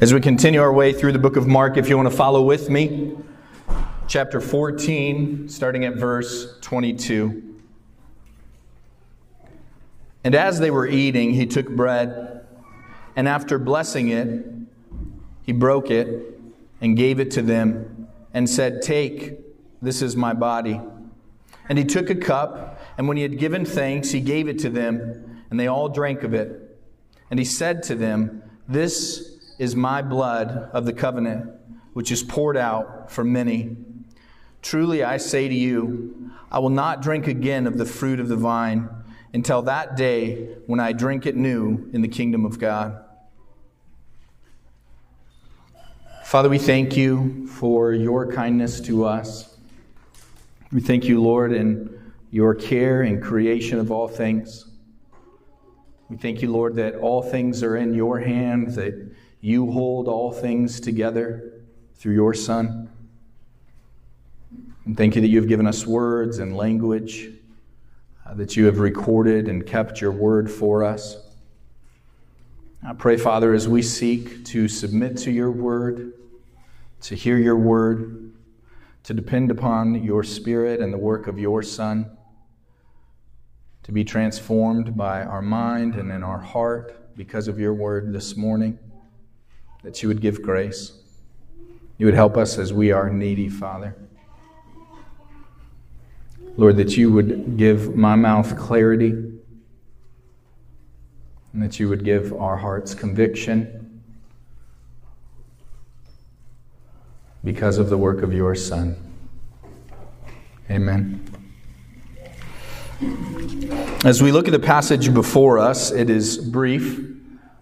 As we continue our way through the book of Mark, if you want to follow with me, chapter 14, starting at verse 22. And as they were eating, he took bread, and after blessing it, he broke it and gave it to them, and said, Take, this is my body. And he took a cup, and when he had given thanks, he gave it to them, and they all drank of it. And he said to them, This is my blood of the covenant, which is poured out for many. Truly I say to you, I will not drink again of the fruit of the vine until that day when I drink it new in the kingdom of God. Father, we thank you for your kindness to us. We thank you, Lord, in your care and creation of all things. We thank you, Lord, that all things are in your hand, that you hold all things together through your Son. And thank you that you have given us words and language, uh, that you have recorded and kept your word for us. I pray, Father, as we seek to submit to your word, to hear your word, to depend upon your Spirit and the work of your Son, to be transformed by our mind and in our heart because of your word this morning that you would give grace. You would help us as we are needy, Father. Lord, that you would give my mouth clarity and that you would give our hearts conviction because of the work of your Son. Amen. As we look at the passage before us, it is brief.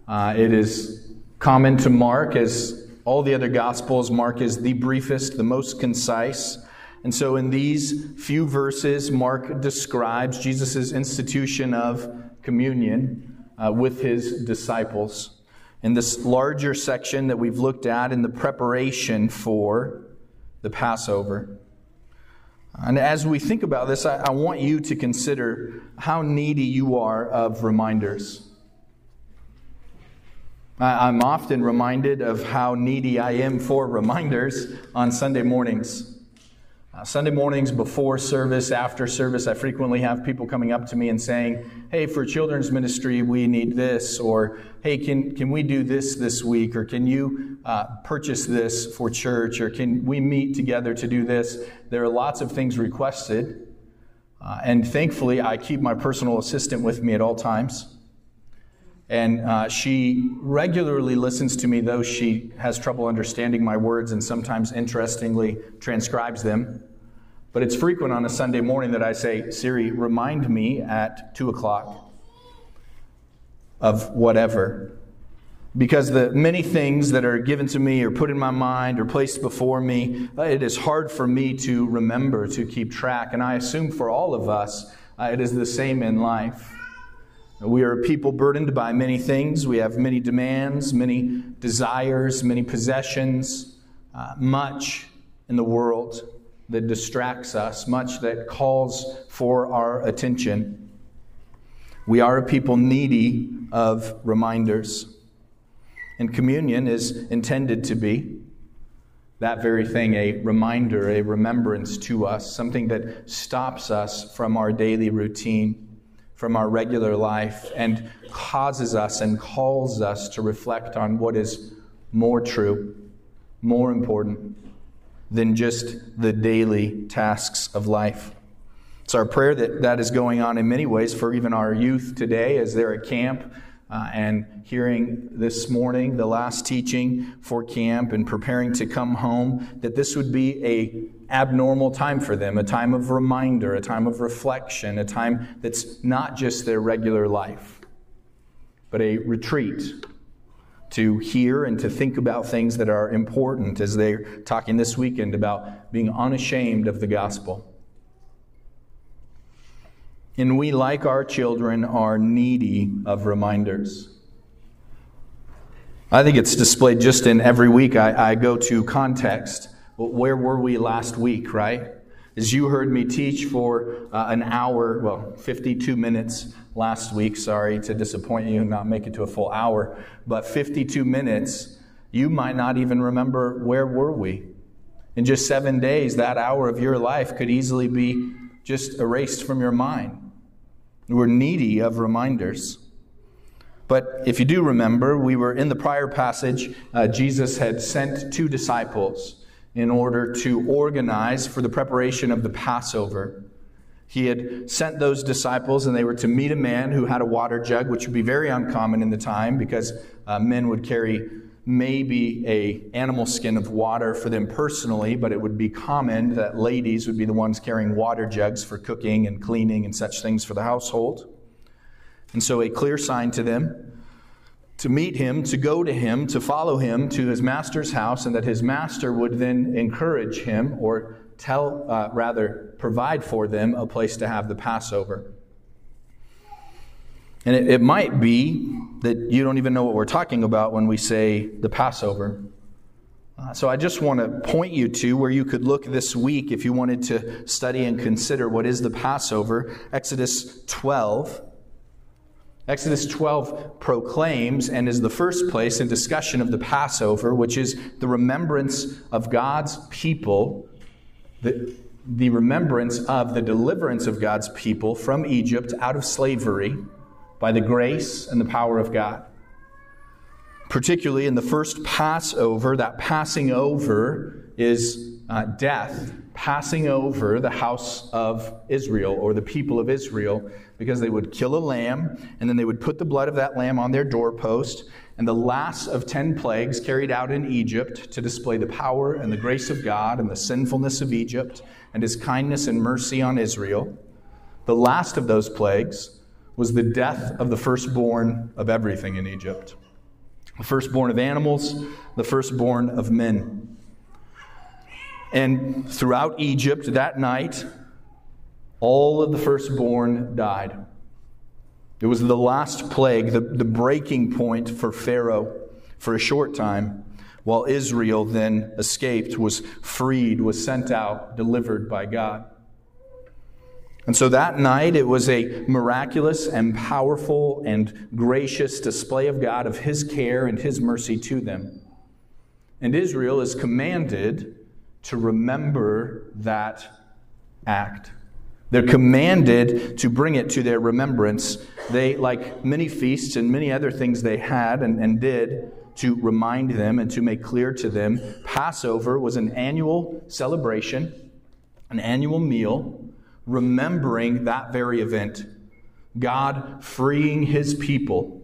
Uh, it is common to Mark, as all the other Gospels, Mark is the briefest, the most concise. And so, in these few verses, Mark describes Jesus' institution of communion uh, with his disciples. In this larger section that we've looked at in the preparation for the Passover. And as we think about this, I, I want you to consider how needy you are of reminders. I'm often reminded of how needy I am for reminders on Sunday mornings. Uh, Sunday mornings before service, after service, I frequently have people coming up to me and saying, Hey, for children's ministry, we need this, or Hey, can, can we do this this week, or can you uh, purchase this for church, or can we meet together to do this? There are lots of things requested, uh, and thankfully, I keep my personal assistant with me at all times. And uh, she regularly listens to me, though she has trouble understanding my words and sometimes, interestingly, transcribes them. But it's frequent on a Sunday morning that I say, Siri, remind me at 2 o'clock of whatever. Because the many things that are given to me or put in my mind or placed before me, uh, it is hard for me to remember, to keep track. And I assume for all of us, uh, it is the same in life. We are a people burdened by many things. We have many demands, many desires, many possessions, uh, much in the world that distracts us, much that calls for our attention. We are a people needy of reminders. And communion is intended to be that very thing a reminder, a remembrance to us, something that stops us from our daily routine from our regular life and causes us and calls us to reflect on what is more true, more important than just the daily tasks of life. It's our prayer that that is going on in many ways for even our youth today as they're at camp uh, and hearing this morning the last teaching for camp and preparing to come home that this would be a abnormal time for them a time of reminder a time of reflection a time that's not just their regular life but a retreat to hear and to think about things that are important as they're talking this weekend about being unashamed of the gospel and we, like our children, are needy of reminders. I think it's displayed just in every week I, I go to context. Where were we last week, right? As you heard me teach for uh, an hour, well, 52 minutes last week, sorry to disappoint you and not make it to a full hour, but 52 minutes You might not even remember where were we. In just seven days, that hour of your life could easily be just erased from your mind. We're needy of reminders. But if you do remember, we were in the prior passage, uh, Jesus had sent two disciples in order to organize for the preparation of the Passover. He had sent those disciples, and they were to meet a man who had a water jug, which would be very uncommon in the time because uh, men would carry maybe a animal skin of water for them personally, but it would be common that ladies would be the ones carrying water jugs for cooking and cleaning and such things for the household. And so a clear sign to them to meet him, to go to him, to follow him to his master's house, and that his master would then encourage him or tell, uh, rather, provide for them a place to have the Passover. And it, it might be that you don't even know what we're talking about when we say the Passover. Uh, so I just want to point you to where you could look this week if you wanted to study and consider what is the Passover. Exodus 12. Exodus 12 proclaims and is the first place in discussion of the Passover, which is the remembrance of God's people, the, the remembrance of the deliverance of God's people from Egypt out of slavery by the grace and the power of God. Particularly in the first Passover, that passing over is uh, death, passing over the house of Israel or the people of Israel, because they would kill a lamb and then they would put the blood of that lamb on their doorpost. And the last of ten plagues carried out in Egypt to display the power and the grace of God and the sinfulness of Egypt and his kindness and mercy on Israel. The last of those plagues was the death of the firstborn of everything in Egypt the firstborn of animals, the firstborn of men. And throughout Egypt that night, all of the firstborn died. It was the last plague, the, the breaking point for Pharaoh for a short time, while Israel then escaped, was freed, was sent out, delivered by God. And so that night, it was a miraculous and powerful and gracious display of God, of His care and His mercy to them. And Israel is commanded to remember that act. They're commanded to bring it to their remembrance. They, like many feasts and many other things they had and, and did, to remind them and to make clear to them, Passover was an annual celebration, an annual meal remembering that very event. God freeing his people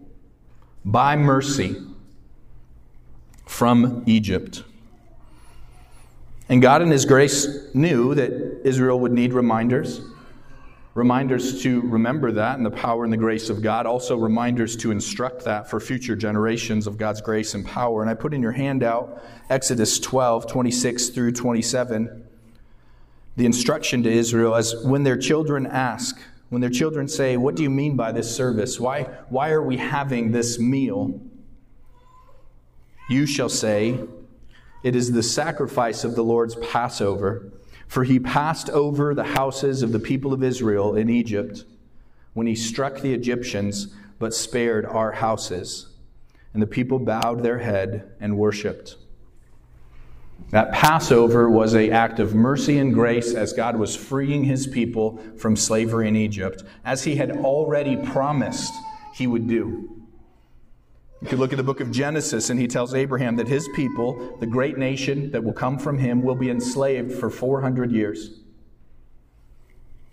by mercy from Egypt. And God, in his grace, knew that Israel would need reminders. Reminders to remember that and the power and the grace of God. Also, reminders to instruct that for future generations of God's grace and power. And I put in your handout Exodus 12, 26 through 27 the instruction to Israel as when their children ask, when their children say, What do you mean by this service? Why, why are we having this meal? You shall say, It is the sacrifice of the Lord's Passover, for he passed over the houses of the people of Israel in Egypt when he struck the Egyptians, but spared our houses. And the people bowed their head and worshiped. That Passover was an act of mercy and grace as God was freeing his people from slavery in Egypt, as he had already promised he would do. You could look at the book of Genesis, and he tells Abraham that his people, the great nation that will come from him, will be enslaved for 400 years.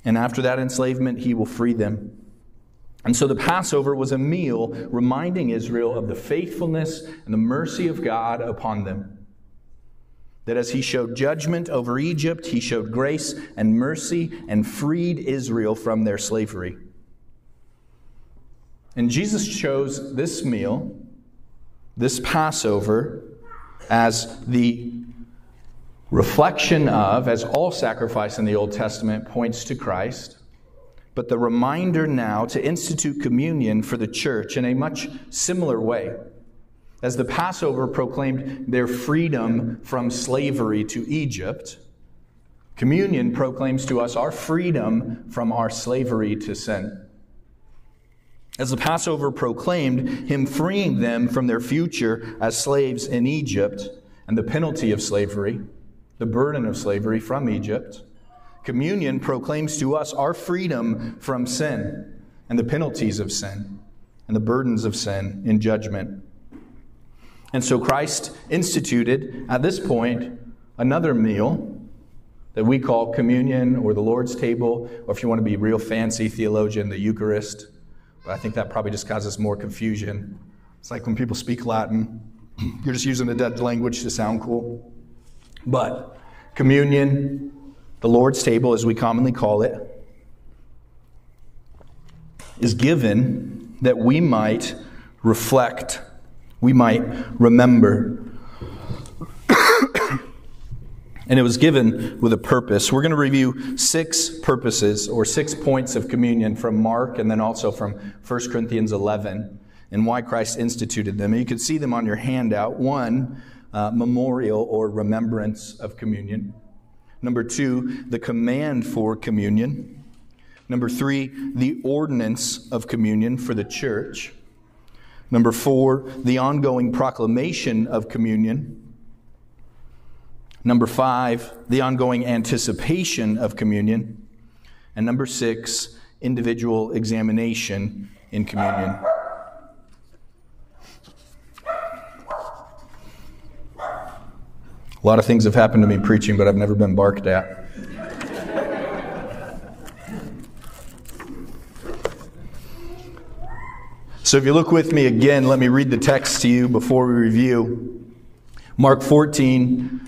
And after that enslavement, he will free them. And so the Passover was a meal reminding Israel of the faithfulness and the mercy of God upon them that as he showed judgment over Egypt, he showed grace and mercy and freed Israel from their slavery. And Jesus chose this meal, this Passover, as the reflection of, as all sacrifice in the Old Testament points to Christ, but the reminder now to institute communion for the church in a much similar way. As the Passover proclaimed their freedom from slavery to Egypt, communion proclaims to us our freedom from our slavery to sin. As the Passover proclaimed him freeing them from their future as slaves in Egypt and the penalty of slavery, the burden of slavery from Egypt, communion proclaims to us our freedom from sin and the penalties of sin and the burdens of sin in judgment. And so Christ instituted at this point another meal that we call communion or the Lord's table, or if you want to be real fancy theologian, the Eucharist. But I think that probably just causes more confusion. It's like when people speak Latin, you're just using the dead language to sound cool. But communion, the Lord's table, as we commonly call it, is given that we might reflect, we might remember and it was given with a purpose. We're going to review six purposes or six points of communion from Mark and then also from 1 Corinthians 11 and why Christ instituted them. And you can see them on your handout. One, uh, memorial or remembrance of communion. Number two, the command for communion. Number three, the ordinance of communion for the church. Number four, the ongoing proclamation of communion. Number five, the ongoing anticipation of communion. And number six, individual examination in communion. A lot of things have happened to me preaching, but I've never been barked at. So if you look with me again, let me read the text to you before we review. Mark 14,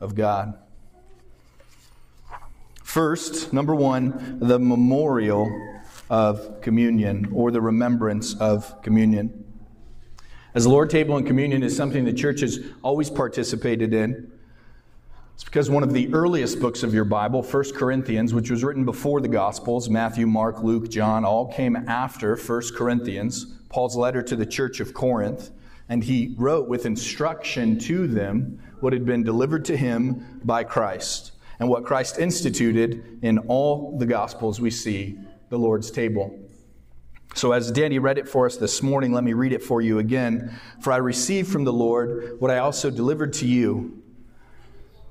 of God. First, number one, the memorial of communion or the remembrance of communion. As the Lord table and communion is something the church has always participated in. It's because one of the earliest books of your Bible, 1 Corinthians, which was written before the Gospels, Matthew, Mark, Luke, John, all came after 1 Corinthians, Paul's letter to the church of Corinth, and he wrote with instruction to them what had been delivered to him by Christ and what Christ instituted in all the Gospels we see the Lord's table. So, as Danny read it for us this morning, let me read it for you again. For I received from the Lord what I also delivered to you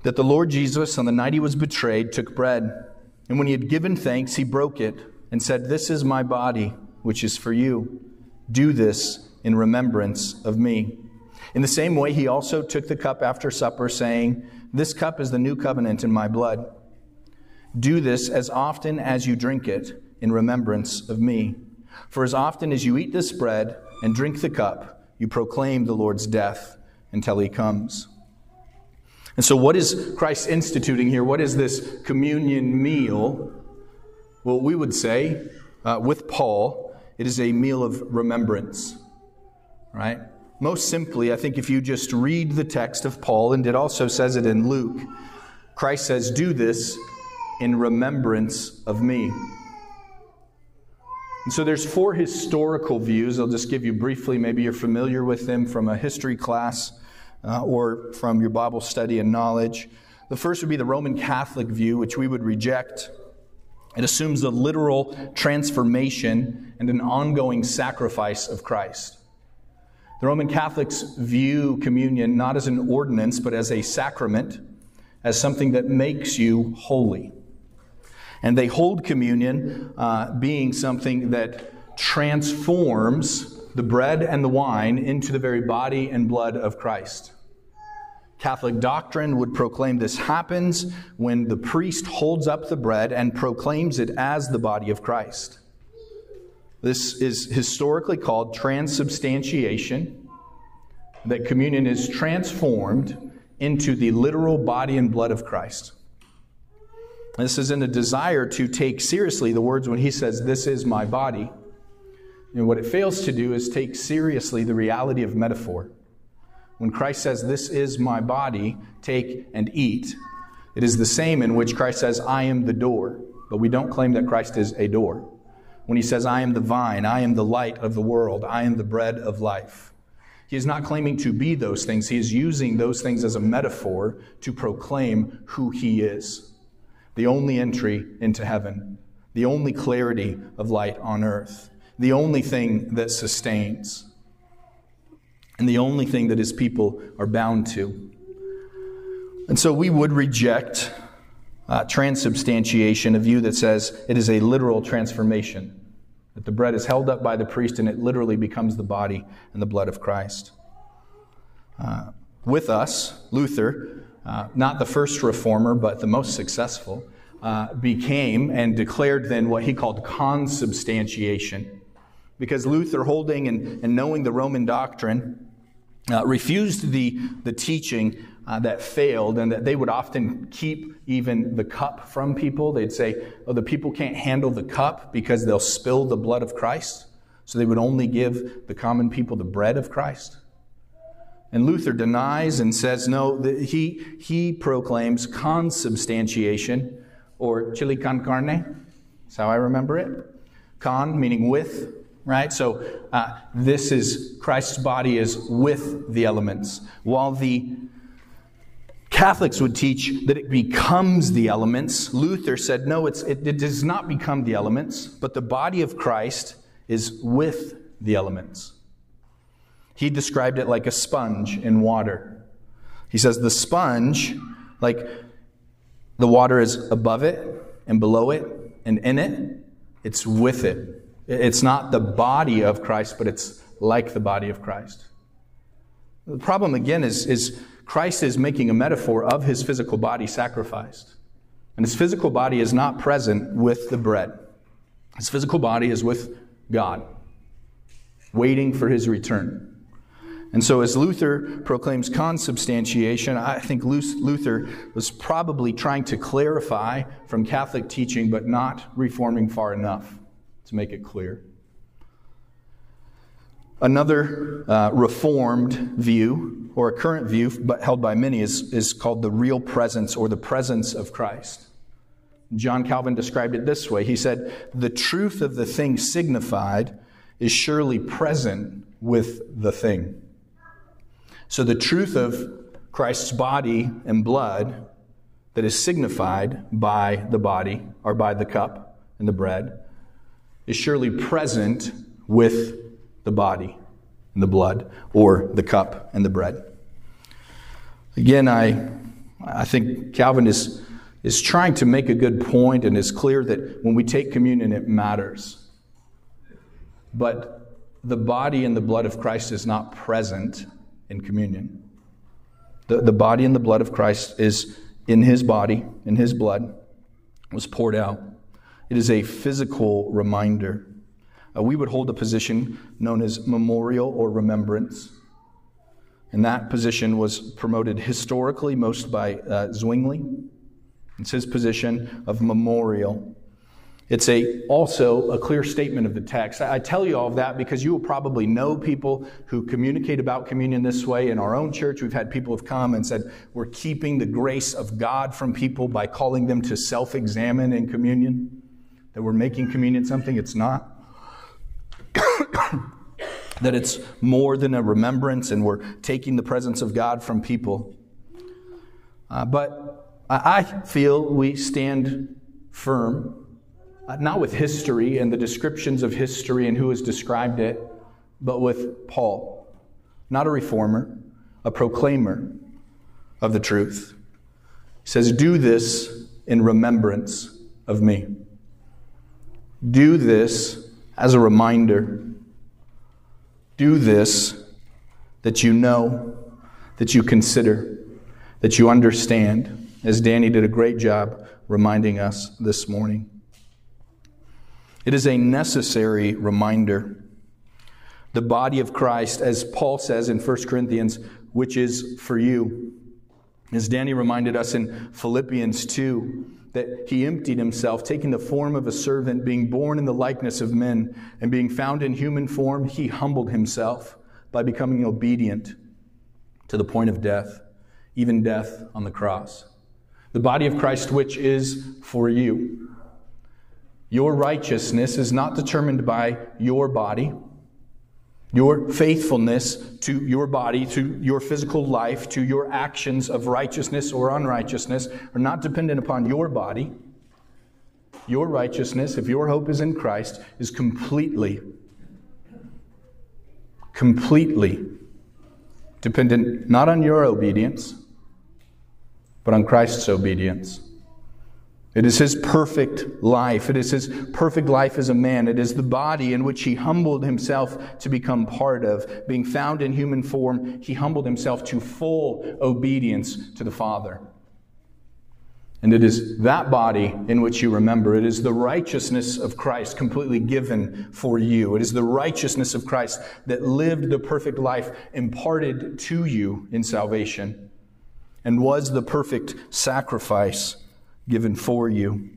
that the Lord Jesus, on the night he was betrayed, took bread. And when he had given thanks, he broke it and said, This is my body, which is for you. Do this in remembrance of me. In the same way, he also took the cup after supper, saying, This cup is the new covenant in my blood. Do this as often as you drink it in remembrance of me. For as often as you eat this bread and drink the cup, you proclaim the Lord's death until he comes. And so, what is Christ instituting here? What is this communion meal? Well, we would say, uh, with Paul, it is a meal of remembrance, right? Most simply, I think if you just read the text of Paul, and it also says it in Luke, Christ says, Do this in remembrance of me. And so there's four historical views. I'll just give you briefly. Maybe you're familiar with them from a history class uh, or from your Bible study and knowledge. The first would be the Roman Catholic view, which we would reject. It assumes the literal transformation and an ongoing sacrifice of Christ. The Roman Catholics view communion not as an ordinance, but as a sacrament, as something that makes you holy. And they hold communion uh, being something that transforms the bread and the wine into the very body and blood of Christ. Catholic doctrine would proclaim this happens when the priest holds up the bread and proclaims it as the body of Christ. This is historically called transubstantiation, that communion is transformed into the literal body and blood of Christ. This is in a desire to take seriously the words when he says, This is my body. And what it fails to do is take seriously the reality of metaphor. When Christ says, This is my body, take and eat, it is the same in which Christ says, I am the door. But we don't claim that Christ is a door. When he says, I am the vine, I am the light of the world, I am the bread of life. He is not claiming to be those things. He is using those things as a metaphor to proclaim who he is. The only entry into heaven, the only clarity of light on earth, the only thing that sustains, and the only thing that his people are bound to. And so we would reject uh, transubstantiation, a view that says it is a literal transformation, that the bread is held up by the priest and it literally becomes the body and the blood of Christ. Uh, with us, Luther, uh, not the first reformer, but the most successful, uh, became and declared then what he called consubstantiation. Because Luther, holding and, and knowing the Roman doctrine, uh, refused the, the teaching uh, that failed and that they would often keep even the cup from people. They'd say, oh, the people can't handle the cup because they'll spill the blood of Christ. So they would only give the common people the bread of Christ. And Luther denies and says, no, he, he proclaims consubstantiation or chili con carne. That's how I remember it. Con meaning with, right? So uh, this is Christ's body is with the elements, while the Catholics would teach that it becomes the elements. Luther said, no, it, it does not become the elements, but the body of Christ is with the elements. He described it like a sponge in water. He says the sponge, like the water is above it and below it and in it, it's with it. It's not the body of Christ, but it's like the body of Christ. The problem again is, is Christ is making a metaphor of his physical body sacrificed. And his physical body is not present with the bread. His physical body is with God, waiting for his return. And so, as Luther proclaims consubstantiation, I think Luther was probably trying to clarify from Catholic teaching, but not reforming far enough to make it clear. Another uh, reformed view, or a current view, but held by many, is, is called the real presence or the presence of Christ. John Calvin described it this way He said, The truth of the thing signified is surely present with the thing. So the truth of Christ's body and blood that is signified by the body or by the cup and the bread is surely present with the body and the blood, or the cup and the bread. Again, I, I think Calvin is, is trying to make a good point and is clear that when we take communion, it matters. But the body and the blood of Christ is not present in communion. The, the body and the blood of Christ is in his body, in his blood, was poured out. It is a physical reminder uh, we would hold a position known as memorial or remembrance. And that position was promoted historically most by uh, Zwingli. It's his position of memorial. It's a, also a clear statement of the text. I, tell you all of that because you will probably know people who communicate about communion this way. In our own church, we've had people have come and said, We're keeping the grace of God from people by calling them to self examine in communion, that we're making communion something it's not. that it's more than a remembrance and we're taking the presence of God from people. Uh, but I feel we stand firm, uh, not with history and the descriptions of history and who has described it, but with Paul, not a reformer, a proclaimer of the truth. He says, Do this in remembrance of me. Do this as a reminder do this that you know, that you consider, that you understand, as Danny did a great job reminding us this morning. It is a necessary reminder. The body of Christ, as Paul says in 1 Corinthians, which is for you. As Danny reminded us in Philippians 2, that he emptied himself, taking the form of a servant, being born in the likeness of men, and being found in human form, he humbled himself by becoming obedient to the point of death, even death on the cross. The body of Christ, which is for you. Your righteousness is not determined by your body your faithfulness to your body, to your physical life, to your actions of righteousness or unrighteousness are not dependent upon your body. Your righteousness, if your hope is in Christ, is completely, completely dependent not on your obedience, but on Christ's obedience. It is his perfect life. It is his perfect life as a man. It is the body in which he humbled himself to become part of. Being found in human form, he humbled himself to full obedience to the Father. And it is that body in which you remember. It is the righteousness of Christ completely given for you. It is the righteousness of Christ that lived the perfect life imparted to you in salvation and was the perfect sacrifice given for you.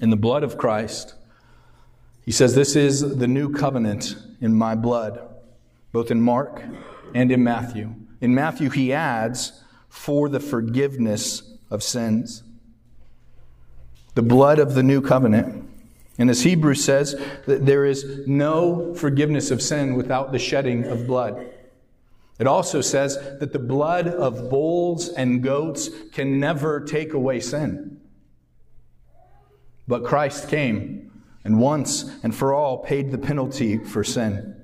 In the blood of Christ, he says, This is the new covenant in my blood, both in Mark and in Matthew. In Matthew, he adds, For the forgiveness of sins. The blood of the new covenant. And as Hebrews says, that there is no forgiveness of sin without the shedding of blood. It also says that the blood of bulls and goats can never take away sin. But Christ came and once and for all paid the penalty for sin.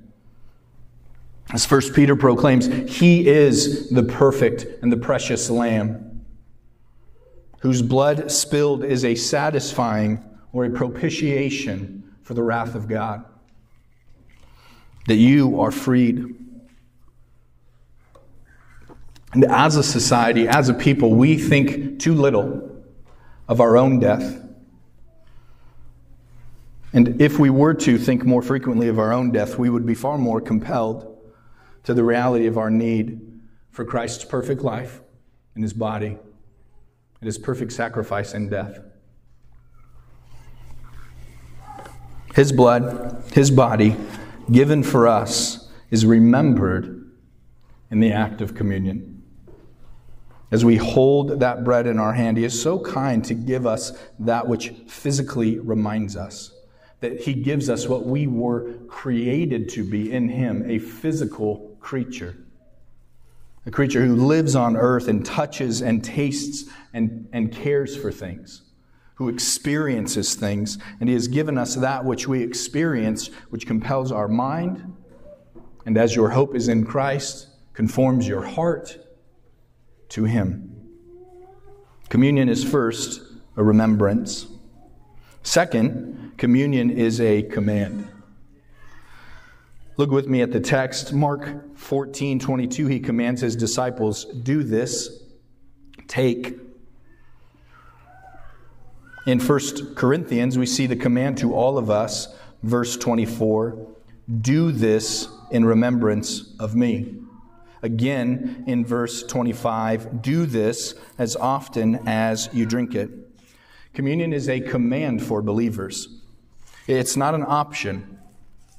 As 1 Peter proclaims, He is the perfect and the precious Lamb, whose blood spilled is a satisfying or a propitiation for the wrath of God. That you are freed and as a society, as a people, we think too little of our own death. And if we were to think more frequently of our own death, we would be far more compelled to the reality of our need for Christ's perfect life in his body and his perfect sacrifice in death. His blood, his body, given for us, is remembered in the act of communion. As we hold that bread in our hand, He is so kind to give us that which physically reminds us that He gives us what we were created to be in Him a physical creature. A creature who lives on earth and touches and tastes and, and cares for things, who experiences things. And He has given us that which we experience, which compels our mind. And as your hope is in Christ, conforms your heart to Him. Communion is first a remembrance. Second, communion is a command. Look with me at the text. Mark 14, 22, he commands his disciples, Do this, take. In 1 Corinthians, we see the command to all of us, verse 24, Do this in remembrance of me. Again, in verse 25, do this as often as you drink it. Communion is a command for believers. It's not an option.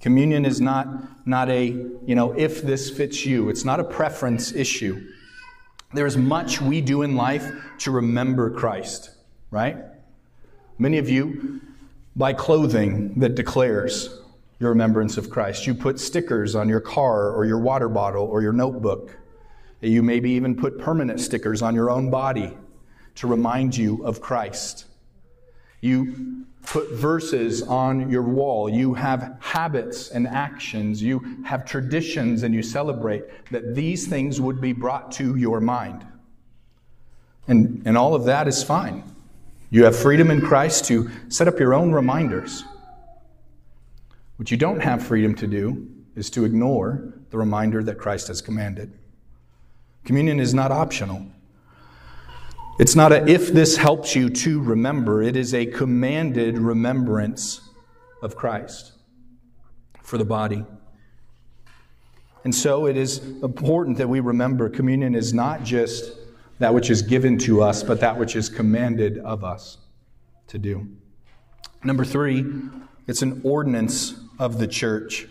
Communion is not, not a, you know, if this fits you. It's not a preference issue. There's much we do in life to remember Christ, right? Many of you buy clothing that declares your remembrance of Christ. You put stickers on your car or your water bottle or your notebook. You maybe even put permanent stickers on your own body to remind you of Christ. You put verses on your wall. You have habits and actions. You have traditions and you celebrate that these things would be brought to your mind. And, and all of that is fine. You have freedom in Christ to set up your own reminders. What you don't have freedom to do is to ignore the reminder that Christ has commanded. Communion is not optional. It's not a if this helps you to remember, it is a commanded remembrance of Christ for the body. And so it is important that we remember communion is not just that which is given to us, but that which is commanded of us. to do. Number three, it's an ordinance of the church.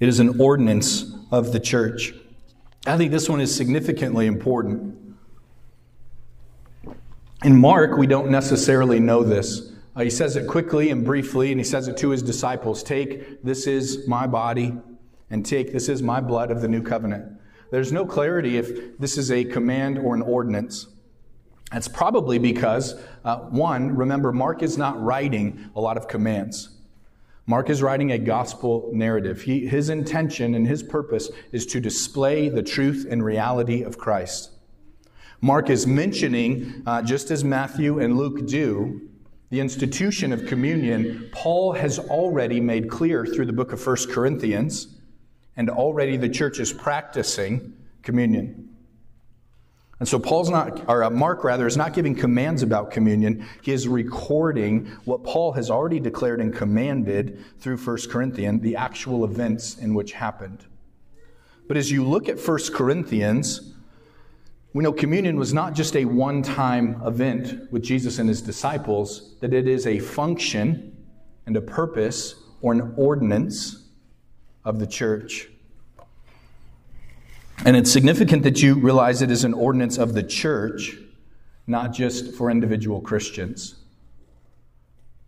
it is an ordinance of the church. I think this one is significantly important. In Mark, we don't necessarily know this. Uh, he says it quickly and briefly, and he says it to his disciples Take, this is my body, and take, this is my blood of the new covenant. There's no clarity if this is a command or an ordinance. That's probably because, uh, one, remember, Mark is not writing a lot of commands. Mark is writing a gospel narrative. He, his intention and his purpose is to display the truth and reality of Christ. Mark is mentioning, uh, just as Matthew and Luke do, the institution of communion, Paul has already made clear through the book of 1 Corinthians, and already the church is practicing communion. And so Paul's not, or uh, Mark rather, is not giving commands about communion. He is recording what Paul has already declared and commanded through 1 Corinthians, the actual events in which happened. But as you look at 1 Corinthians, we know communion was not just a one time event with Jesus and his disciples, that it is a function and a purpose or an ordinance of the church. And it's significant that you realize it is an ordinance of the church, not just for individual Christians.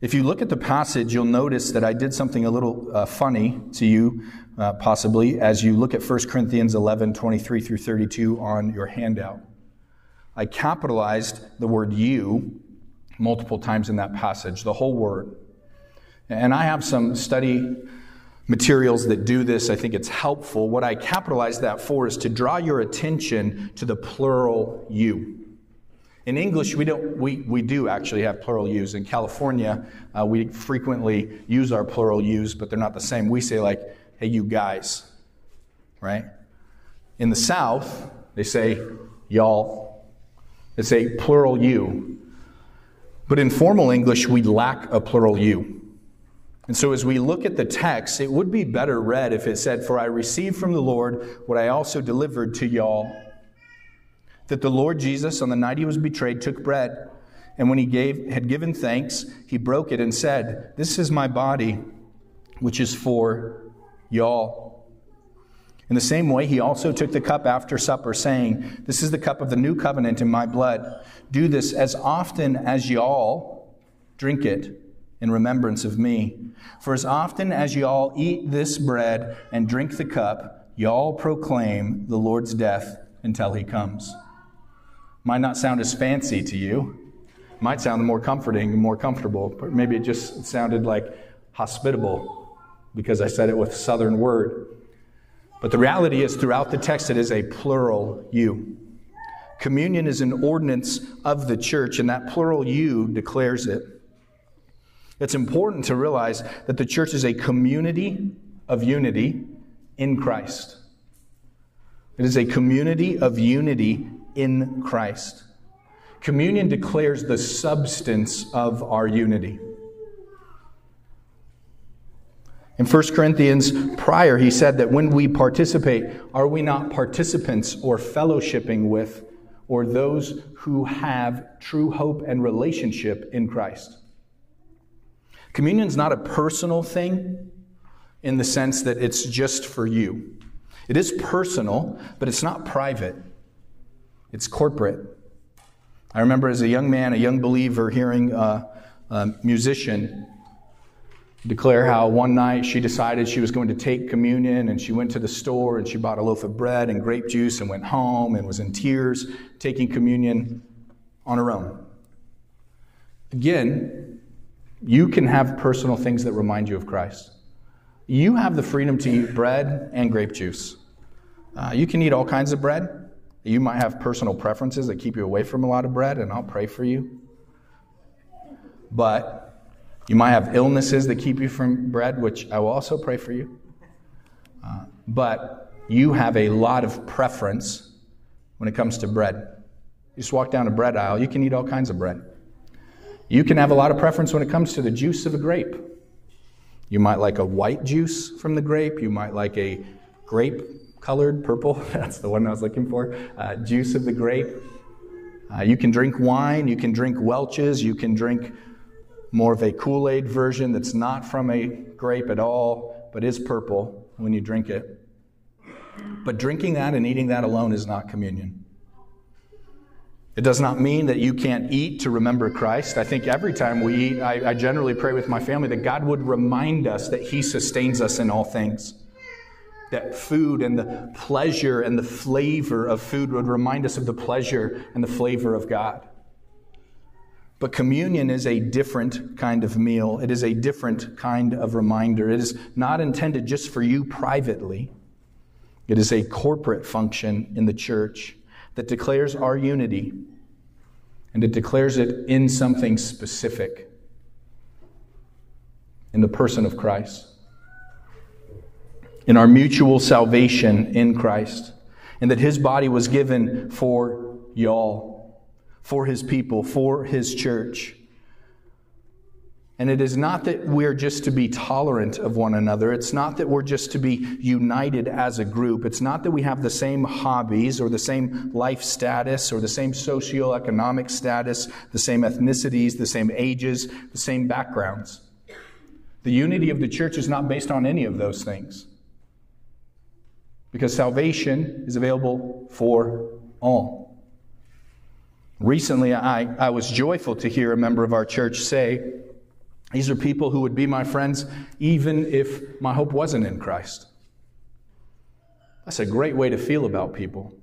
If you look at the passage, you'll notice that I did something a little uh, funny to you uh, possibly, as you look at 1 Corinthians 11 23 through 32 on your handout. I capitalized the word you multiple times in that passage, the whole word. And I have some study materials that do this. I think it's helpful. What I capitalize that for is to draw your attention to the plural you. In English, we, don't, we, we do actually have plural yous. In California, uh, we frequently use our plural yous, but they're not the same. We say, like, hey, you guys, right? In the South, they say, y'all. It's a plural you. But in formal English, we lack a plural you. And so, as we look at the text, it would be better read if it said, For I received from the Lord what I also delivered to y'all. That the Lord Jesus, on the night he was betrayed, took bread. And when he gave, had given thanks, he broke it and said, This is my body, which is for y'all. In the same way, he also took the cup after supper, saying, This is the cup of the new covenant in my blood. Do this as often as y'all drink it in remembrance of me. For as often as y'all eat this bread and drink the cup, y'all proclaim the Lord's death until he comes. Might not sound as fancy to you. Might sound more comforting and more comfortable. But maybe it just sounded like hospitable because I said it with a southern word. But the reality is, throughout the text, it is a plural you. Communion is an ordinance of the church, and that plural you declares it. It's important to realize that the church is a community of unity in Christ. It is a community of unity in Christ. Communion declares the substance of our unity. In 1 Corinthians prior, he said that when we participate, are we not participants or fellowshipping with or those who have true hope and relationship in Christ? Communion is not a personal thing in the sense that it's just for you. It is personal, but it's not private, it's corporate. I remember as a young man, a young believer, hearing a, a musician declare how one night she decided she was going to take communion and she went to the store and she bought a loaf of bread and grape juice and went home and was in tears taking communion on her own. Again, you can have personal things that remind you of Christ. You have the freedom to eat bread and grape juice. Uh, you can eat all kinds of bread. You might have personal preferences that keep you away from a lot of bread, and I'll pray for you. But you might have illnesses that keep you from bread, which I will also pray for you. Uh, but you have a lot of preference when it comes to bread. You just walk down a bread aisle, you can eat all kinds of bread. You can have a lot of preference when it comes to the juice of a grape. You might like a white juice from the grape. You might like a grape colored, purple, that's the one I was looking for, uh, juice of the grape. Uh, you can drink wine, you can drink Welch's, you can drink more of a Kool Aid version that's not from a grape at all, but is purple when you drink it. But drinking that and eating that alone is not communion. It does not mean that you can't eat to remember Christ. I think every time we eat, I, I, generally pray with my family that God would remind us that He sustains us in all things. That food and the pleasure and the flavor of food would remind us of the pleasure and the flavor of God. But communion is a different kind of meal. It is a different kind of reminder. It is not intended just for you privately. It is a corporate function in the church that declares our unity, and it declares it in something specific in the person of Christ, in our mutual salvation in Christ, and that his body was given for y'all, for his people, for his church. And it is not that we're just to be tolerant of one another. It's not that we're just to be united as a group. It's not that we have the same hobbies or the same life status or the same socioeconomic status, the same ethnicities, the same ages, the same backgrounds. The unity of the church is not based on any of those things. Because salvation is available for all. Recently, I, I was joyful to hear a member of our church say, these are people who would be my friends even if my hope wasn't in Christ. That's a great way to feel about people.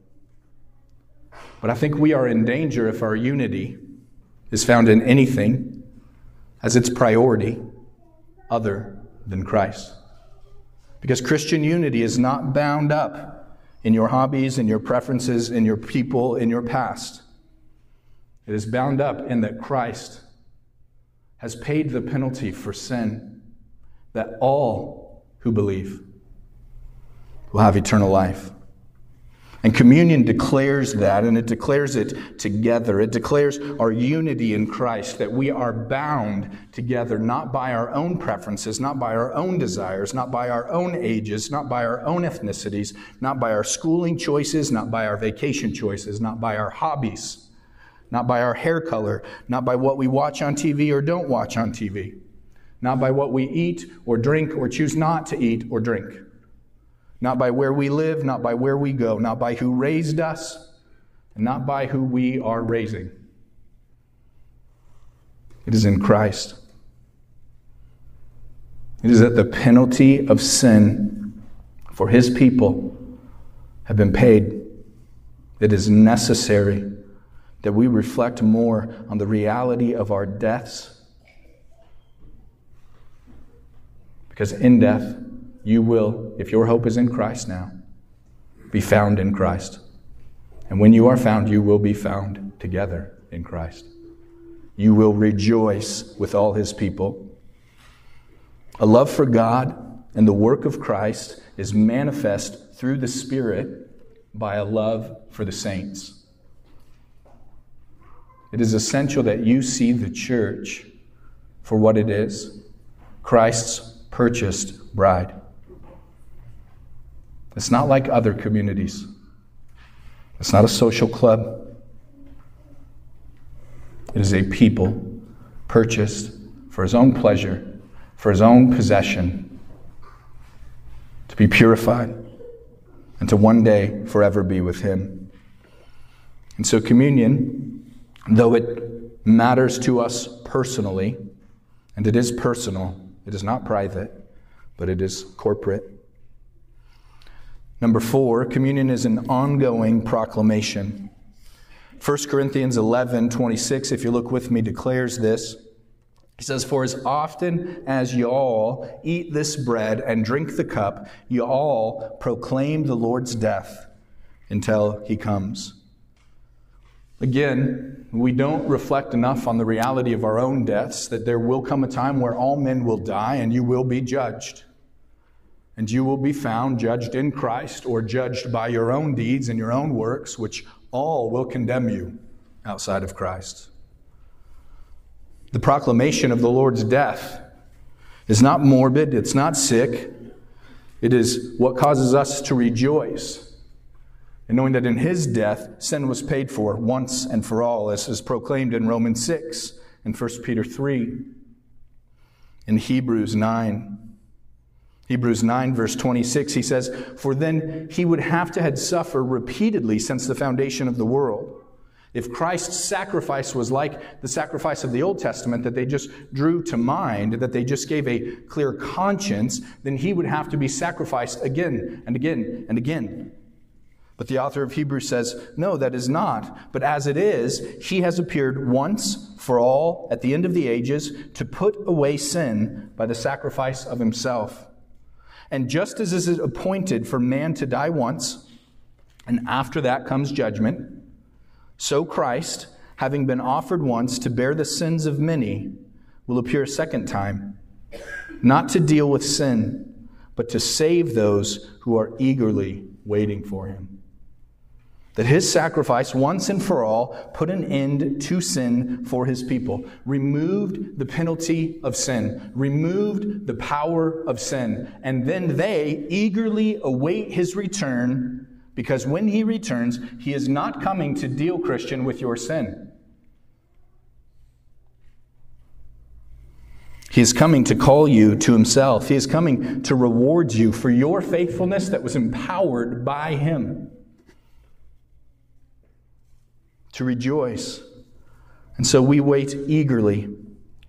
But I think we are in danger if our unity is found in anything as its priority other than Christ. Because Christian unity is not bound up in your hobbies, in your preferences, in your people, in your past. It is bound up in that Christ has paid the penalty for sin, that all who believe will have eternal life. And communion declares that, and it declares it together. It declares our unity in Christ, that we are bound together not by our own preferences, not by our own desires, not by our own ages, not by our own ethnicities, not by our schooling choices, not by our vacation choices, not by our hobbies not by our hair color, not by what we watch on TV or don't watch on TV, not by what we eat or drink or choose not to eat or drink, not by where we live, not by where we go, not by who raised us, and not by who we are raising. It is in Christ. It is that the penalty of sin for his people have been paid. It is necessary that we reflect more on the reality of our deaths. Because in death, you will, if your hope is in Christ now, be found in Christ. And when you are found, you will be found together in Christ. You will rejoice with all his people. A love for God and the work of Christ is manifest through the Spirit by a love for the saints. It is essential that you see the church for what it is Christ's purchased bride. It's not like other communities, it's not a social club. It is a people purchased for his own pleasure, for his own possession, to be purified, and to one day forever be with him. And so, communion though it matters to us personally, and it is personal, it is not private, but it is corporate. Number four, communion is an ongoing proclamation. 1 Corinthians 11 26, if you look with me, declares this. He says, For as often as you all eat this bread and drink the cup, you all proclaim the Lord's death until he comes. Again, we don't reflect enough on the reality of our own deaths, that there will come a time where all men will die and you will be judged. And you will be found judged in Christ or judged by your own deeds and your own works, which all will condemn you outside of Christ. The proclamation of the Lord's death is not morbid, it's not sick, it is what causes us to rejoice And knowing that in his death, sin was paid for once and for all, as is proclaimed in Romans 6 and 1 Peter 3, in Hebrews 9. Hebrews 9, verse 26, he says, For then he would have to had suffer repeatedly since the foundation of the world. If Christ's sacrifice was like the sacrifice of the Old Testament that they just drew to mind, that they just gave a clear conscience, then he would have to be sacrificed again and again and again. But the author of Hebrews says, no, that is not. But as it is, he has appeared once for all at the end of the ages to put away sin by the sacrifice of himself. And just as it is appointed for man to die once, and after that comes judgment, so Christ, having been offered once to bear the sins of many, will appear a second time, not to deal with sin, but to save those who are eagerly waiting for him. That his sacrifice, once and for all, put an end to sin for his people, removed the penalty of sin, removed the power of sin, and then they eagerly await his return because when he returns, he is not coming to deal, Christian, with your sin. He is coming to call you to himself. He is coming to reward you for your faithfulness that was empowered by him. To rejoice. And so we wait eagerly,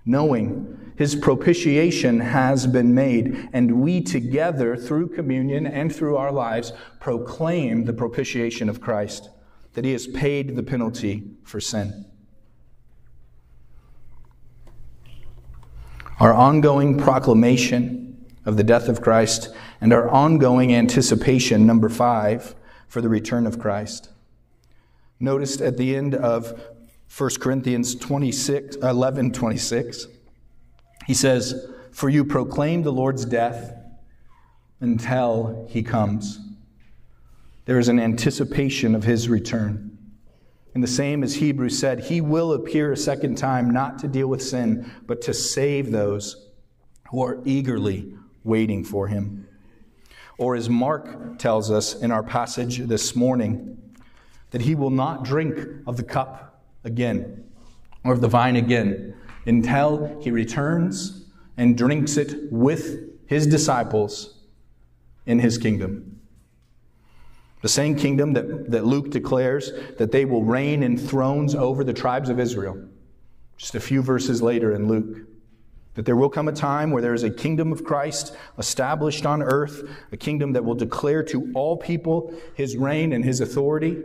knowing his propitiation has been made, and we together, through communion and through our lives, proclaim the propitiation of Christ, that he has paid the penalty for sin. Our ongoing proclamation of the death of Christ and our ongoing anticipation, number five, for the return of Christ. Noticed at the end of 1 Corinthians 26, 11 26. He says, For you proclaim the Lord's death until he comes. There is an anticipation of his return. And the same as Hebrews said, he will appear a second time, not to deal with sin, but to save those who are eagerly waiting for him. Or as Mark tells us in our passage this morning, that he will not drink of the cup again, or of the vine again, until he returns and drinks it with his disciples in his kingdom. The same kingdom that, that Luke declares that they will reign in thrones over the tribes of Israel. Just a few verses later in Luke. That there will come a time where there is a kingdom of Christ established on earth, a kingdom that will declare to all people his reign and his authority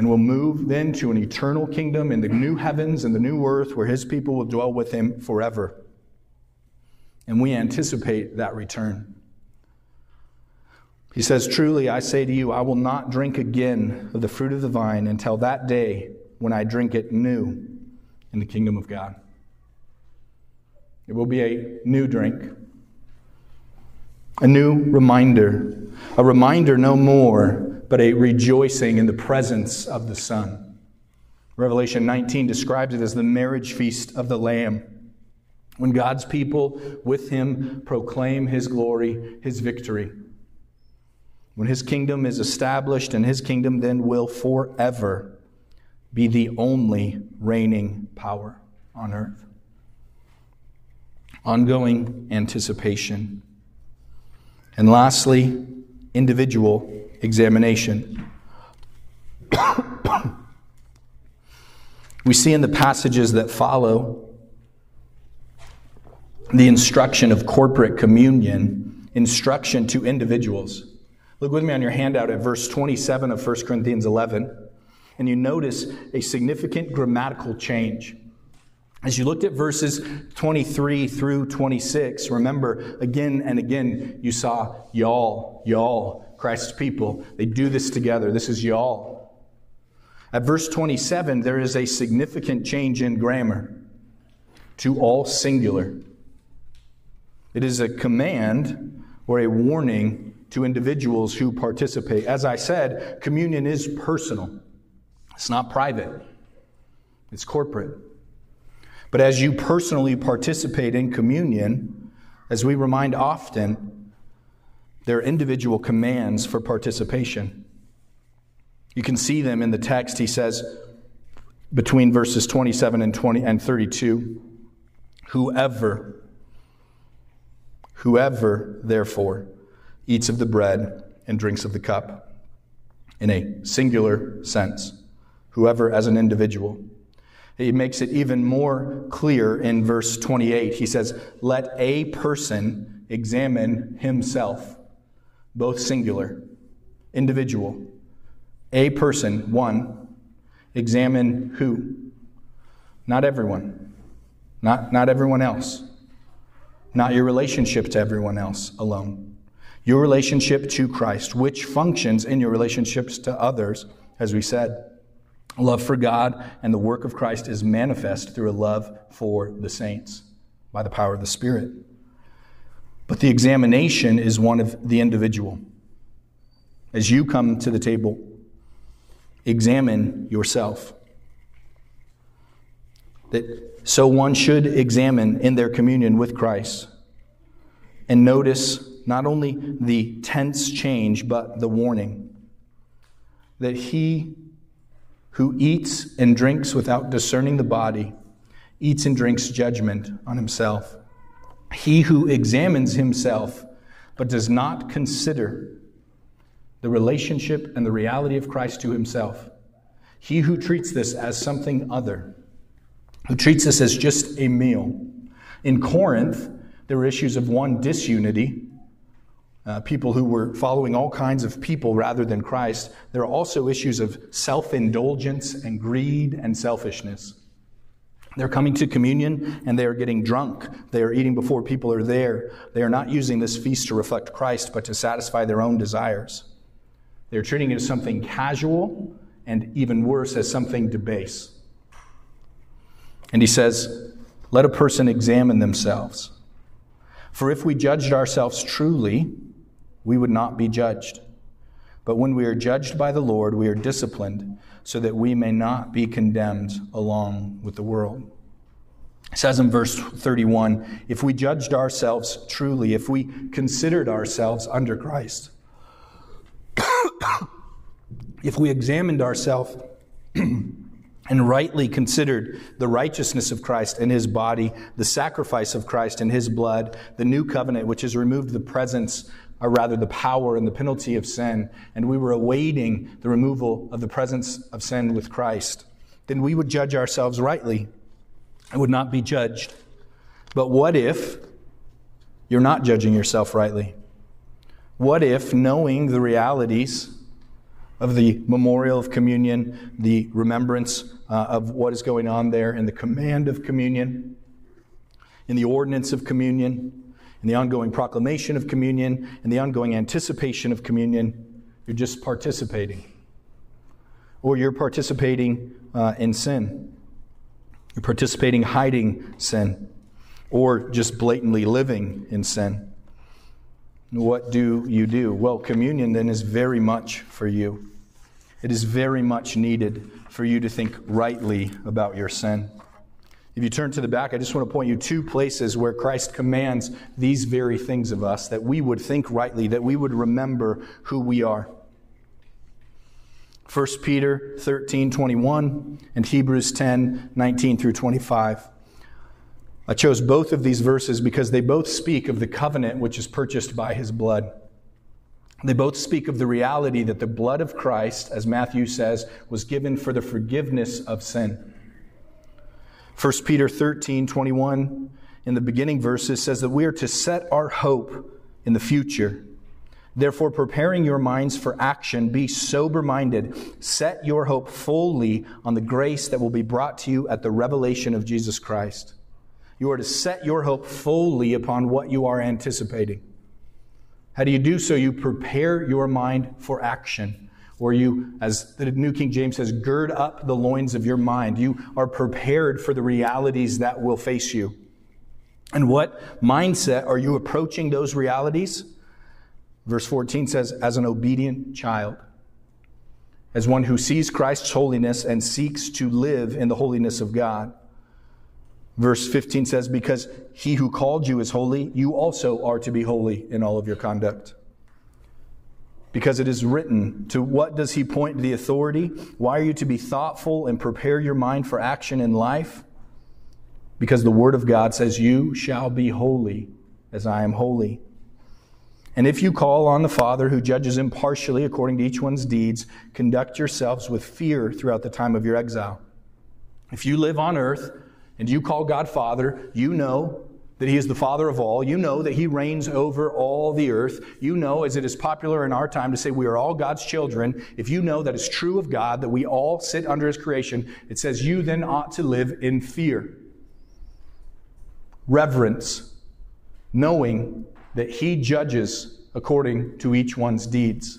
and will move then to an eternal kingdom in the new heavens and the new earth where his people will dwell with him forever. And we anticipate that return. He says, Truly, I say to you, I will not drink again of the fruit of the vine until that day when I drink it new in the kingdom of God. It will be a new drink, a new reminder, a reminder no more but a rejoicing in the presence of the Son. Revelation 19 describes it as the marriage feast of the Lamb, when God's people with him proclaim his glory, his victory. When his kingdom is established, and his kingdom then will forever be the only reigning power on earth. Ongoing anticipation. And lastly, individual examination. we see in the passages that follow the instruction of corporate communion, instruction to individuals. Look with me on your handout at verse 27 of 1 Corinthians 11, and you notice a significant grammatical change. As you looked at verses 23 through 26, remember again and again you saw y'all, y'all, Christ's people. They do this together. This is y'all. At verse 27, there is a significant change in grammar to all singular. It is a command or a warning to individuals who participate. As I said, communion is personal, it's not private, it's corporate. But as you personally participate in communion, as we remind often, there are individual commands for participation. You can see them in the text. He says, between verses 27 and 20 and 32, whoever, whoever, therefore, eats of the bread and drinks of the cup, in a singular sense, whoever as an individual. He makes it even more clear in verse 28. He says, Let a person examine himself, both singular, individual. A person, one, examine who? Not everyone. Not, not everyone else. Not your relationship to everyone else alone. Your relationship to Christ, which functions in your relationships to others, as we said. Love for God and the work of Christ is manifest through a love for the saints by the power of the Spirit. But the examination is one of the individual. As you come to the table, examine yourself. That so one should examine in their communion with Christ and notice not only the tense change, but the warning that he who eats and drinks without discerning the body eats and drinks judgment on himself. He who examines himself but does not consider the relationship and the reality of Christ to himself. He who treats this as something other, who treats this as just a meal. In Corinth, there were issues of one, disunity, uh, people who were following all kinds of people rather than Christ. There are also issues of self indulgence and greed and selfishness. They're coming to communion and they are getting drunk. They are eating before people are there. They are not using this feast to reflect Christ, but to satisfy their own desires. They're treating it as something casual and even worse, as something debase. And he says, Let a person examine themselves. For if we judged ourselves truly, we would not be judged. But when we are judged by the Lord, we are disciplined so that we may not be condemned along with the world. It says in verse 31 if we judged ourselves truly, if we considered ourselves under Christ, if we examined ourselves and rightly considered the righteousness of Christ and his body, the sacrifice of Christ and his blood, the new covenant, which has removed the presence, or rather the power and the penalty of sin, and we were awaiting the removal of the presence of sin with Christ, then we would judge ourselves rightly and would not be judged. But what if you're not judging yourself rightly? What if, knowing the realities of the memorial of communion, the remembrance uh, of what is going on there, in the command of communion, in the ordinance of communion, in the ongoing proclamation of communion, in the ongoing anticipation of communion, you're just participating. Or you're participating uh, in sin. You're participating hiding sin. Or just blatantly living in sin. What do you do? Well, communion then is very much for you. It is very much needed for you to think rightly about your sin. If you turn to the back, I just want to point you two places where Christ commands these very things of us that we would think rightly, that we would remember who we are. 1 Peter 13, 21, and Hebrews 10, 19 through 25. I chose both of these verses because they both speak of the covenant which is purchased by his blood. They both speak of the reality that the blood of Christ, as Matthew says, was given for the forgiveness of sin. 1 Peter 13, 21, in the beginning verses, says that we are to set our hope in the future. Therefore, preparing your minds for action, be sober minded. Set your hope fully on the grace that will be brought to you at the revelation of Jesus Christ. You are to set your hope fully upon what you are anticipating. How do you do so? You prepare your mind for action. Or you, as the New King James says, gird up the loins of your mind. You are prepared for the realities that will face you. And what mindset are you approaching those realities? Verse 14 says, as an obedient child, as one who sees Christ's holiness and seeks to live in the holiness of God. Verse 15 says, Because he who called you is holy, you also are to be holy in all of your conduct. Because it is written, to what does he point the authority? Why are you to be thoughtful and prepare your mind for action in life? Because the Word of God says, You shall be holy as I am holy. And if you call on the Father who judges impartially according to each one's deeds, conduct yourselves with fear throughout the time of your exile. If you live on earth and you call God Father, you know that He is the Father of all. You know that He reigns over all the earth. You know, as it is popular in our time to say we are all God's children, if you know that it's true of God, that we all sit under His creation, it says you then ought to live in fear, reverence, knowing that he judges according to each one's deeds.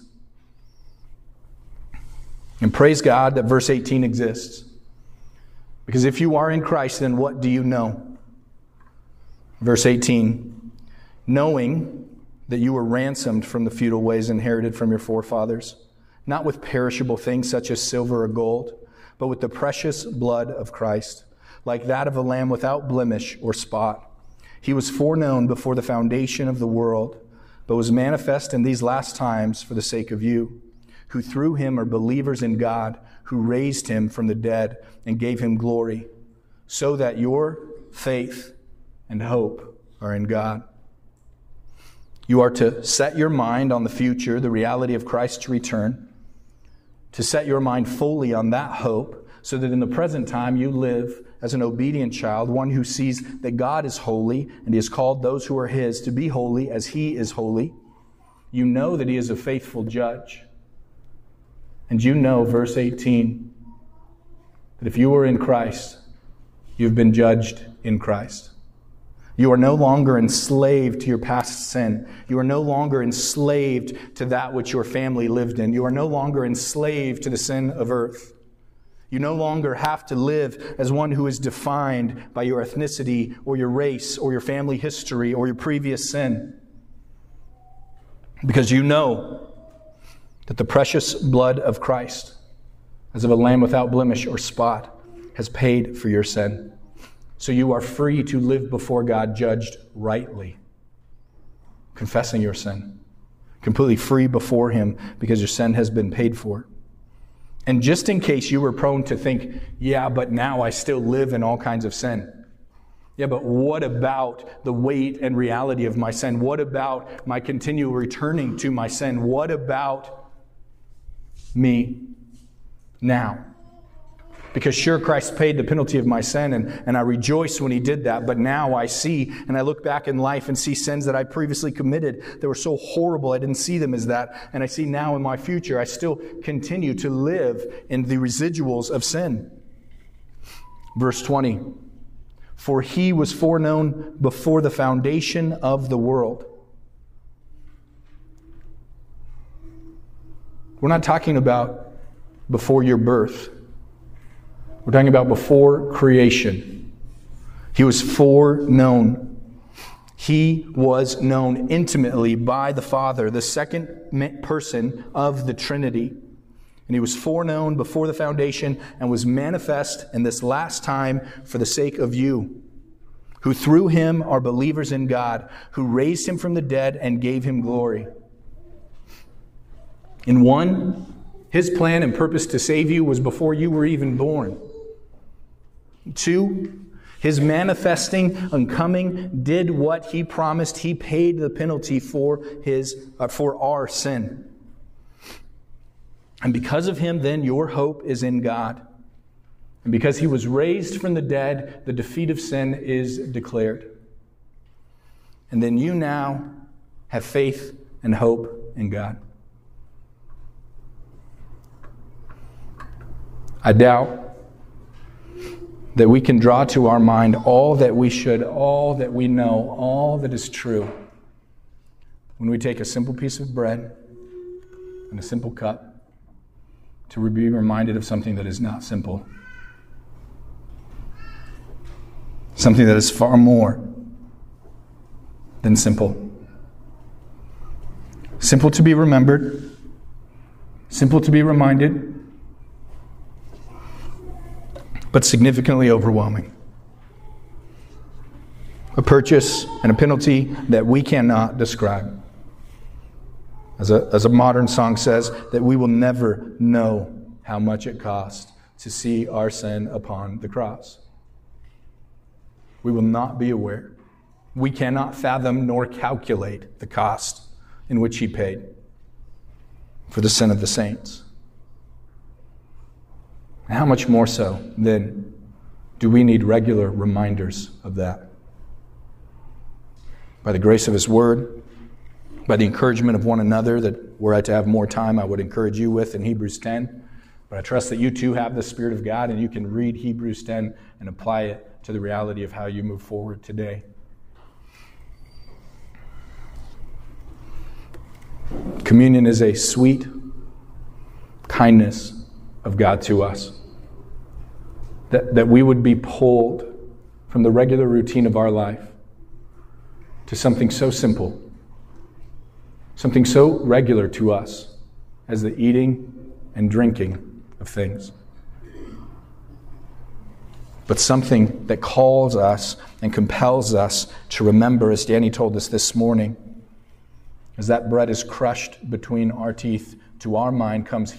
And praise God that verse 18 exists. Because if you are in Christ, then what do you know? Verse 18 knowing that you were ransomed from the futile ways inherited from your forefathers, not with perishable things such as silver or gold, but with the precious blood of Christ, like that of a lamb without blemish or spot. He was foreknown before the foundation of the world, but was manifest in these last times for the sake of you, who through him are believers in God, who raised him from the dead and gave him glory, so that your faith and hope are in God. You are to set your mind on the future, the reality of Christ's return, to set your mind fully on that hope, so that in the present time you live as an obedient child, one who sees that God is holy and he has called those who are his to be holy as he is holy. You know that he is a faithful judge. And you know, verse 18, that if you are in Christ, you've been judged in Christ. You are no longer enslaved to your past sin. You are no longer enslaved to that which your family lived in. You are no longer enslaved to the sin of earth. You no longer have to live as one who is defined by your ethnicity or your race or your family history or your previous sin. Because you know that the precious blood of Christ, as of a lamb without blemish or spot, has paid for your sin. So you are free to live before God judged rightly, confessing your sin, completely free before Him because your sin has been paid for. And just in case you were prone to think, yeah, but now I still live in all kinds of sin. Yeah, but what about the weight and reality of my sin? What about my continual returning to my sin? What about me now? Because sure, Christ paid the penalty of my sin, and, and I rejoice when he did that. But now I see, and I look back in life and see sins that I previously committed that were so horrible, I didn't see them as that. And I see now in my future, I still continue to live in the residuals of sin. Verse 20 For he was foreknown before the foundation of the world. We're not talking about before your birth. We're talking about before creation. He was foreknown. He was known intimately by the Father, the second person of the Trinity. And he was foreknown before the foundation and was manifest in this last time for the sake of you, who through him are believers in God, who raised him from the dead and gave him glory. In one, his plan and purpose to save you was before you were even born. Two, his manifesting and coming did what he promised. He paid the penalty for his uh, for our sin. And because of him, then your hope is in God. And because he was raised from the dead, the defeat of sin is declared. And then you now have faith and hope in God. I doubt that we can draw to our mind all that we should, all that we know, all that is true. When we take a simple piece of bread and a simple cup to be reminded of something that is not simple, something that is far more than simple. Simple to be remembered, simple to be reminded but significantly overwhelming. A purchase and a penalty that we cannot describe. As a, as a modern song says, that we will never know how much it cost to see our sin upon the cross. We will not be aware. We cannot fathom nor calculate the cost in which he paid for the sin of the saints. How much more so, then, do we need regular reminders of that? By the grace of his word, by the encouragement of one another that were I to have more time, I would encourage you with in Hebrews 10. But I trust that you too have the Spirit of God and you can read Hebrews 10 and apply it to the reality of how you move forward today. Communion is a sweet kindness of God to us. That, that we would be pulled from the regular routine of our life to something so simple something so regular to us as the eating and drinking of things. But something that calls us and compels us to remember, as Danny told us this morning, as that bread is crushed between our teeth, to our mind comes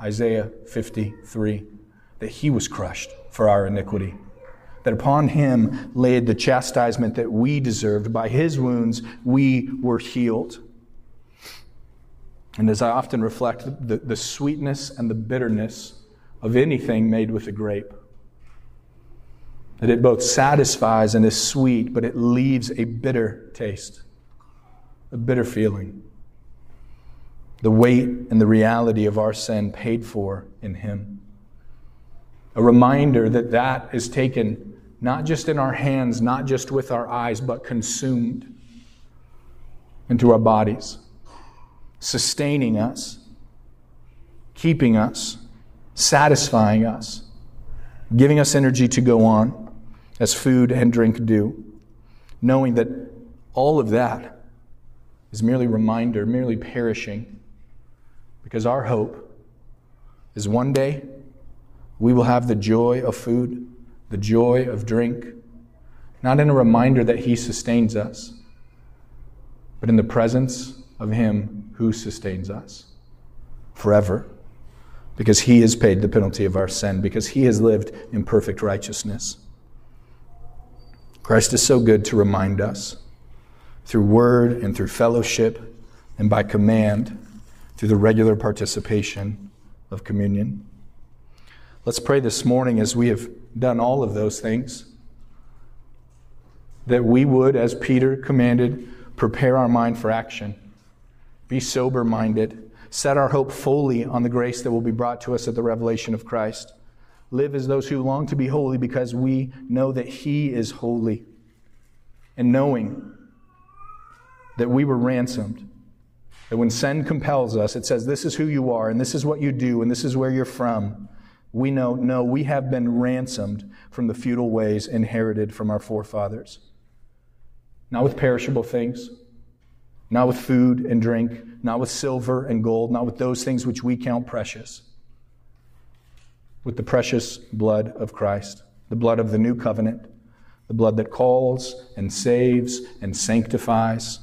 Isaiah 53 that he was crushed for our iniquity. That upon him laid the chastisement that we deserved. By his wounds we were healed. And as I often reflect, the, the sweetness and the bitterness of anything made with a grape, that it both satisfies and is sweet, but it leaves a bitter taste, a bitter feeling. The weight and the reality of our sin paid for in Him. A reminder that that is taken not just in our hands, not just with our eyes, but consumed into our bodies sustaining us, keeping us, satisfying us, giving us energy to go on as food and drink do, knowing that all of that is merely reminder, merely perishing, because our hope is one day we will have the joy of food, the joy of drink, not in a reminder that He sustains us, but in the presence of Him who sustains us forever. Because He has paid the penalty of our sin, because He has lived in perfect righteousness. Christ is so good to remind us through word and through fellowship and by command through the regular participation of communion. Let's pray this morning as we have done all of those things that we would, as Peter commanded, prepare our mind for action be sober minded. Set our hope fully on the grace that will be brought to us at the revelation of Christ. Live as those who long to be holy because we know that He is holy. And knowing that we were ransomed, that when sin compels us, it says, This is who you are, and this is what you do, and this is where you're from. We know, no, we have been ransomed from the futile ways inherited from our forefathers. Not with perishable things, not with food and drink, not with silver and gold, not with those things which we count precious, with the precious blood of Christ, the blood of the new covenant, the blood that calls and saves and sanctifies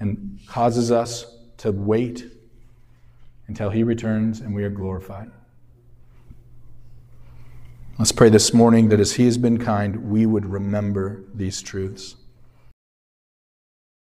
and causes us to wait until he returns and we are glorified. Let's pray this morning that as he has been kind, we would remember these truths.